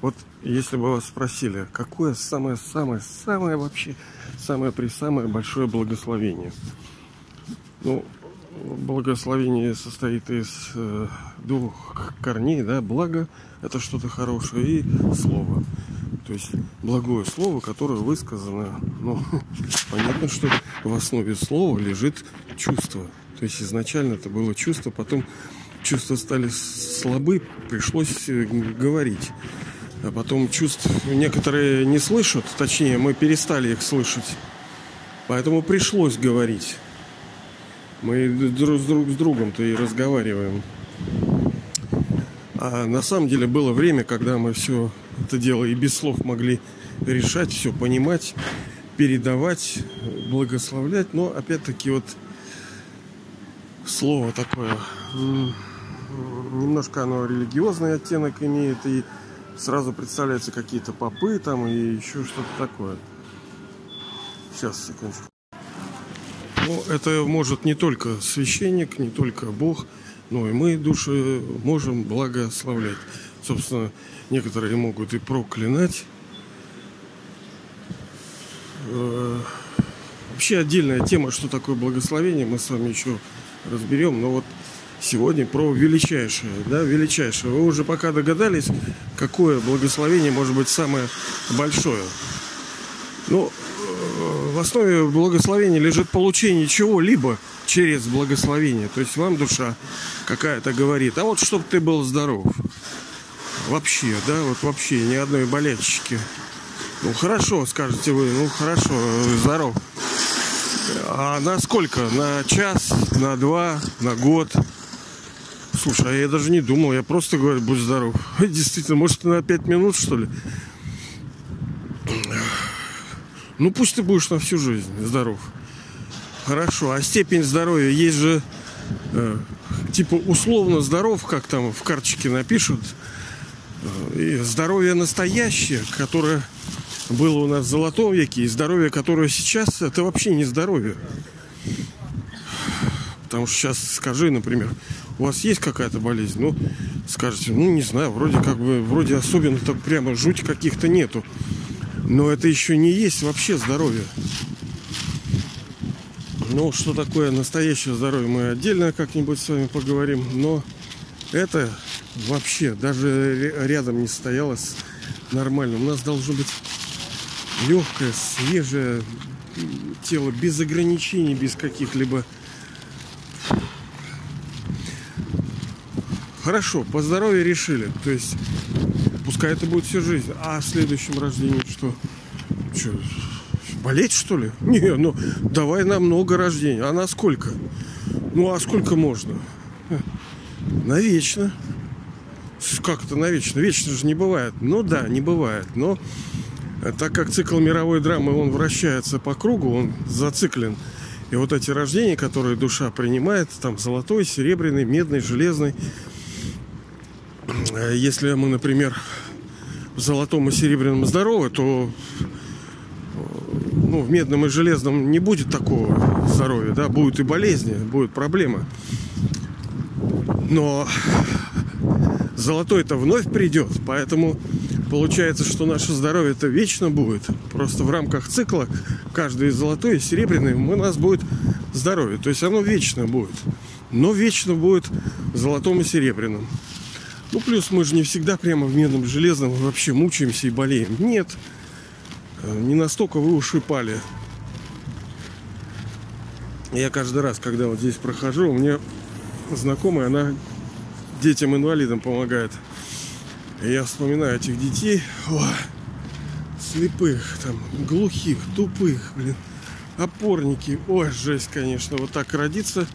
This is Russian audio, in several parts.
Вот если бы вас спросили, какое самое-самое-самое вообще, самое при самое большое благословение? Ну, благословение состоит из э, двух корней, да, благо это что-то хорошее и слово. То есть благое слово, которое высказано, ну, понятно, что в основе слова лежит чувство. То есть изначально это было чувство, потом чувства стали слабы, пришлось э, говорить. А потом чувств некоторые не слышат, точнее, мы перестали их слышать. Поэтому пришлось говорить. Мы друг с, друг с другом-то и разговариваем. А на самом деле было время, когда мы все это дело и без слов могли решать, все понимать, передавать, благословлять. Но опять-таки вот слово такое немножко оно религиозный оттенок имеет и сразу представляются какие-то попы там и еще что-то такое. Сейчас, секундочку. Ну, это может не только священник, не только Бог, но и мы души можем благословлять. Собственно, некоторые могут и проклинать. Э, вообще отдельная тема, что такое благословение, мы с вами еще разберем. Но вот сегодня про величайшее, да, величайшее. Вы уже пока догадались, какое благословение может быть самое большое. Ну, э, в основе благословения лежит получение чего-либо через благословение. То есть вам душа какая-то говорит, а вот чтобы ты был здоров. Вообще, да, вот вообще ни одной болячечки. Ну хорошо, скажете вы, ну хорошо, здоров. А на сколько? На час, на два, на год? Слушай, а я даже не думал, я просто говорю, будь здоров. Действительно, может, на 5 минут, что ли? Ну, пусть ты будешь на всю жизнь здоров. Хорошо, а степень здоровья есть же э, типа условно здоров, как там в карточке напишут. Э, и здоровье настоящее, которое было у нас в золотом веке, и здоровье, которое сейчас, это вообще не здоровье. Потому что сейчас скажи, например, у вас есть какая-то болезнь? Ну, скажете, ну, не знаю, вроде как бы, вроде особенно так прямо жуть каких-то нету. Но это еще не есть вообще здоровье. Ну, что такое настоящее здоровье, мы отдельно как-нибудь с вами поговорим. Но это вообще даже рядом не стоялось нормально. У нас должно быть легкое, свежее тело, без ограничений, без каких-либо Хорошо, по здоровью решили. То есть, пускай это будет всю жизнь. А в следующем рождении что? Что, болеть что ли? Не, ну давай на много рождений. А на сколько? Ну а сколько можно? Навечно. Как это навечно? Вечно же не бывает. Ну да, не бывает. Но так как цикл мировой драмы, он вращается по кругу, он зациклен. И вот эти рождения, которые душа принимает, там золотой, серебряный, медный, железный, Э, если мы, например, в золотом и серебряном здоровы, то ну, в медном и железном не будет такого здоровья, да, будут и болезни, будут проблемы. Но золотой-то вновь придет, поэтому получается, что наше здоровье это вечно будет. Просто в рамках цикла каждый золотой и серебряный у нас будет здоровье. То есть оно вечно будет. Но вечно будет золотом и серебряном. Ну, плюс мы же не всегда прямо в медном железном вообще мучаемся и болеем. Нет, э, не настолько вы ушипали. Я каждый раз, когда вот здесь прохожу, мне знакомая, она детям-инвалидам помогает. Я вспоминаю этих детей, о, слепых, там, глухих, тупых, блин, опорники. Ой, жесть, конечно, вот так родиться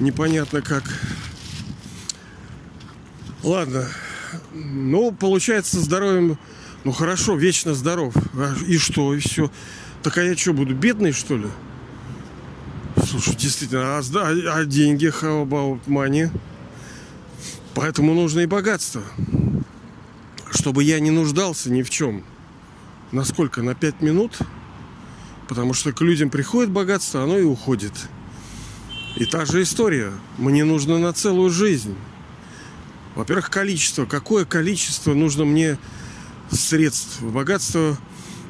непонятно как Ладно. Ну, получается, здоровьем... Ну, хорошо, вечно здоров. А, и что, и все. Так а я что, буду бедный, что ли? Слушай, действительно, а, а, а деньги, how about money? Поэтому нужно и богатство. Чтобы я не нуждался ни в чем. Насколько? На пять минут? Потому что к людям приходит богатство, оно и уходит. И та же история. Мне нужно на целую жизнь. Во-первых, количество. Какое количество нужно мне средств. Богатство,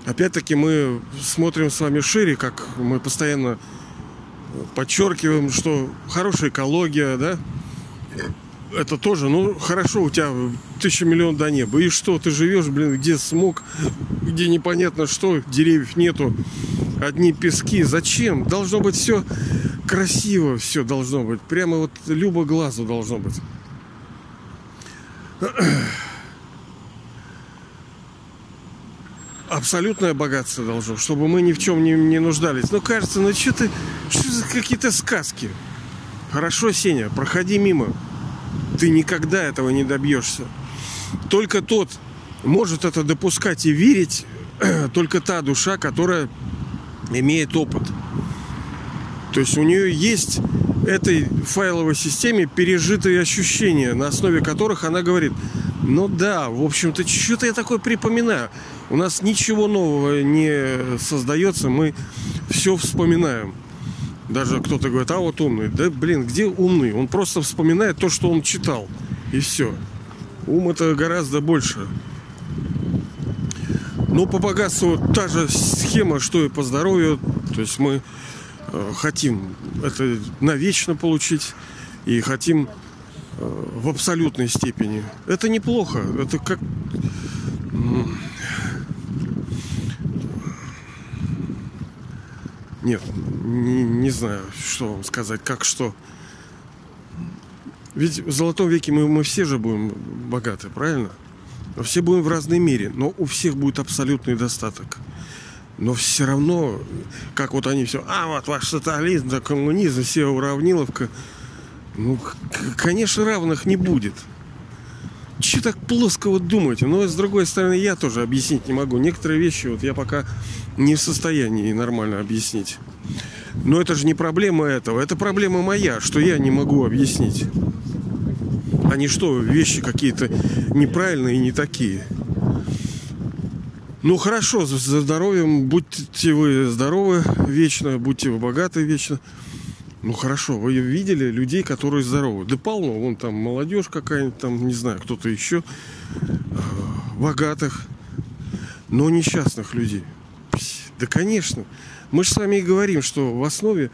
опять-таки, мы смотрим с вами шире, как мы постоянно подчеркиваем, что хорошая экология, да, это тоже, ну, хорошо, у тебя тысяча миллион до неба. И что, ты живешь, блин, где смог, где непонятно что, деревьев нету, одни пески. Зачем? Должно быть все красиво, все должно быть. Прямо вот любо глазу должно быть. Абсолютное богатство должно, чтобы мы ни в чем не, не нуждались. Ну, кажется, ну что ты, что за какие-то сказки? Хорошо, Сеня, проходи мимо. Ты никогда этого не добьешься. Только тот может это допускать и верить, только та душа, которая имеет опыт. То есть у нее есть этой файловой системе пережитые ощущения, на основе которых она говорит, ну да, в общем-то, что-то я такое припоминаю. У нас ничего нового не создается, мы все вспоминаем. Даже кто-то говорит, а вот умный. Да, блин, где умный? Он просто вспоминает то, что он читал. И все. Ум это гораздо больше. Но по богатству та же схема, что и по здоровью. То есть мы хотим это навечно получить и хотим э, в абсолютной степени. Это неплохо. Это как Нет, не, не знаю, что вам сказать, как что. Ведь в золотом веке мы, мы все же будем богаты, правильно? Все будем в разной мере, но у всех будет абсолютный достаток. Но все равно, как вот они все, а вот ваш социализм, да коммунизм, все уравниловка. Ну, конечно, равных не будет. Че так плоско вот думаете? Но с другой стороны, я тоже объяснить не могу. Некоторые вещи вот я пока не в состоянии нормально объяснить. Но это же не проблема этого. Это проблема моя, что я не могу объяснить. А не что вещи какие-то неправильные и не такие. Ну хорошо, за здоровьем будьте вы здоровы вечно, будьте вы богаты вечно. Ну хорошо, вы видели людей, которые здоровы. Да полно, вон там молодежь какая-нибудь, там, не знаю, кто-то еще. А, богатых, но несчастных людей. Да, конечно. Мы же с вами и говорим, что в основе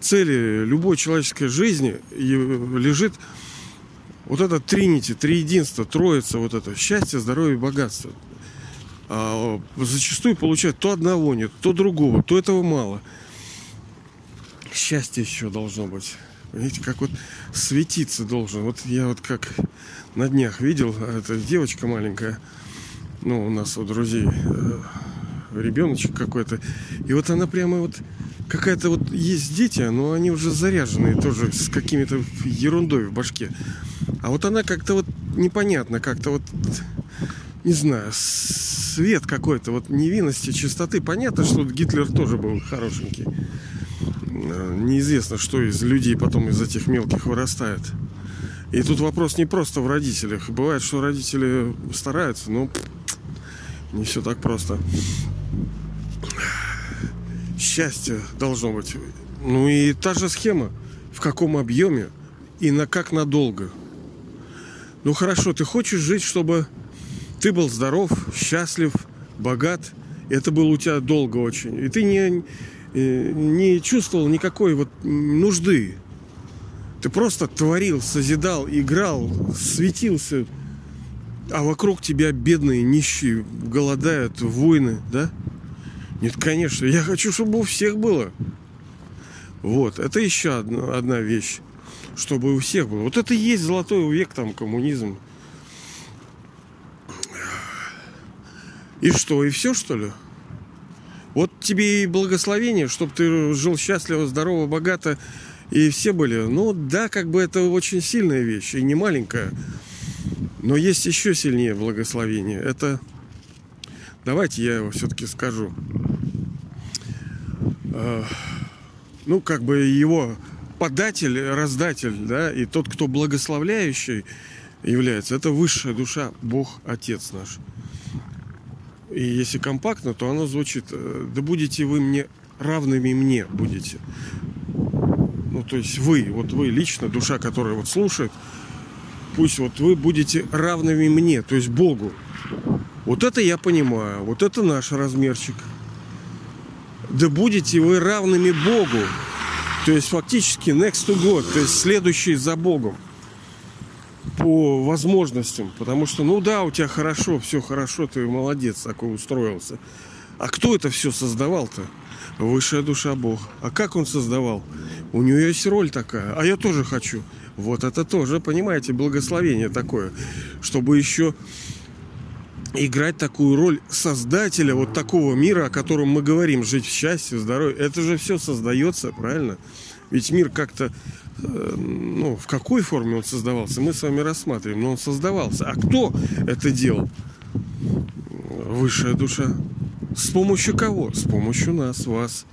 цели любой человеческой жизни лежит вот это тринити, триединство, троица, вот это счастье, здоровье и богатство. А зачастую получают то одного нет, то другого, то этого мало – счастье еще должно быть. Видите, как вот светиться должен. Вот я вот как на днях видел, эта девочка маленькая, ну, у нас у друзей э, ребеночек какой-то. И вот она прямо вот какая-то вот есть дети, но они уже заряженные тоже с какими-то ерундой в башке. А вот она как-то вот непонятно, как-то вот, не знаю, свет какой-то, вот невинности, чистоты. Понятно, что Гитлер тоже был хорошенький. Э, неизвестно, что из людей потом из этих мелких вырастает. И тут вопрос не просто в родителях. Бывает, что родители стараются, но не все так просто. Счастье должно быть. Ну и та же схема. В каком объеме и на как надолго. Ну хорошо, ты хочешь жить, чтобы ты был здоров, счастлив, богат. Это было у тебя долго очень. И ты не, Э, не чувствовал никакой вот нужды. Ты просто творил, созидал, играл, светился, а вокруг тебя бедные, нищие, голодают, войны, да? Нет, конечно, я хочу, чтобы у всех было. Вот, это еще одна, одна вещь, чтобы у всех было. Вот это и есть золотой век, там, коммунизм. И что, и все, что ли? Вот тебе и благословение, чтобы ты жил счастливо, здорово, богато, и все были. Ну да, как бы это очень сильная вещь, и не маленькая. Но есть еще сильнее благословение. Это, давайте я его все-таки скажу. А, ну, как бы его податель, раздатель, да, и тот, кто благословляющий является, это высшая душа, Бог, Отец наш. И если компактно, то оно звучит, э, да будете вы мне равными мне будете. Ну, то есть вы, вот вы лично, душа, которая вот слушает, пусть вот вы будете равными мне, то есть Богу. Вот это я понимаю. Вот это наш размерчик. Да будете вы равными Богу. То есть фактически next to God, то есть следующий за Богом по возможностям. Потому что, ну да, у тебя хорошо, все хорошо, ты молодец, такой устроился. А кто это все создавал-то? Высшая душа Бог. А как он создавал? У него есть роль такая. А я тоже хочу. Вот это тоже, понимаете, благословение такое. Чтобы еще играть такую роль создателя вот такого мира, о котором мы говорим, жить в счастье, в здоровье. Это же все создается, правильно? Ведь мир как-то, э, ну, в какой форме он создавался, мы с вами рассматриваем, но он создавался. А кто это делал? Высшая душа. С помощью кого? С помощью нас, вас.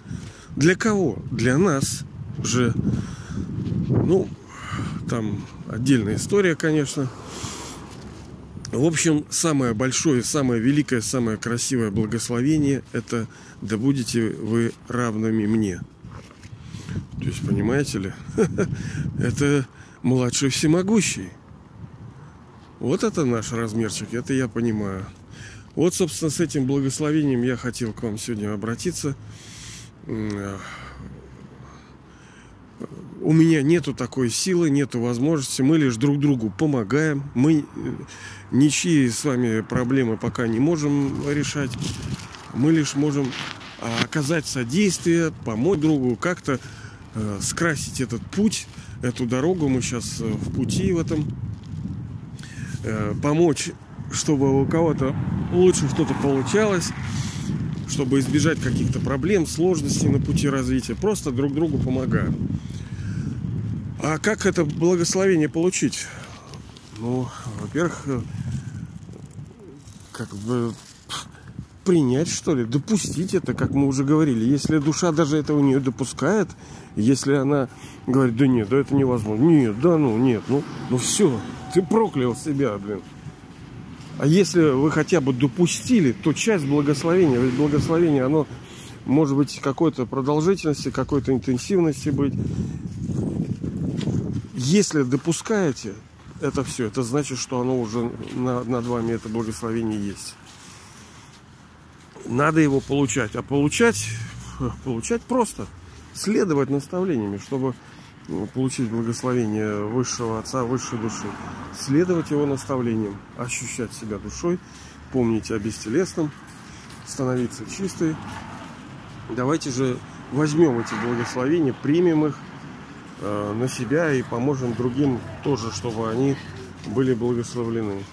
Для кого? Для нас же. Ну, там отдельная история, конечно. В общем, самое большое, самое великое, самое красивое благословение – это «Да будете вы равными мне». То есть, понимаете ли, это младший всемогущий. Вот это наш размерчик, это я понимаю. Вот, собственно, с этим благословением я хотел к вам сегодня обратиться. У меня нету такой силы, нету возможности. Мы лишь друг другу помогаем. Мы э, ничьи с вами проблемы пока не можем решать. Мы лишь можем а, оказать содействие, помочь другу, как-то э, скрасить этот путь, эту дорогу. Мы сейчас э, в пути в этом. Э, помочь чтобы у кого-то лучше что-то получалось, чтобы избежать каких-то проблем, сложностей на пути развития. Просто друг другу помогаем. А как это благословение получить? Ну, во-первых, как бы принять, что ли, допустить это, как мы уже говорили. Если душа даже этого не допускает, если она говорит, да нет, да это невозможно, нет, да ну, нет, ну, ну все, ты проклял себя, блин. А если вы хотя бы допустили, то часть благословения, ведь благословение, оно может быть какой-то продолжительности, какой-то интенсивности быть. Если допускаете это все, это значит, что оно уже на, над вами, это благословение есть. Надо его получать. А получать, получать просто. Следовать наставлениями, чтобы получить благословение высшего Отца, высшей души. Следовать его наставлениям, ощущать себя душой, помнить о бестелесном, становиться чистой. Давайте же возьмем эти благословения, примем их э, на себя и поможем другим тоже, чтобы они были благословлены.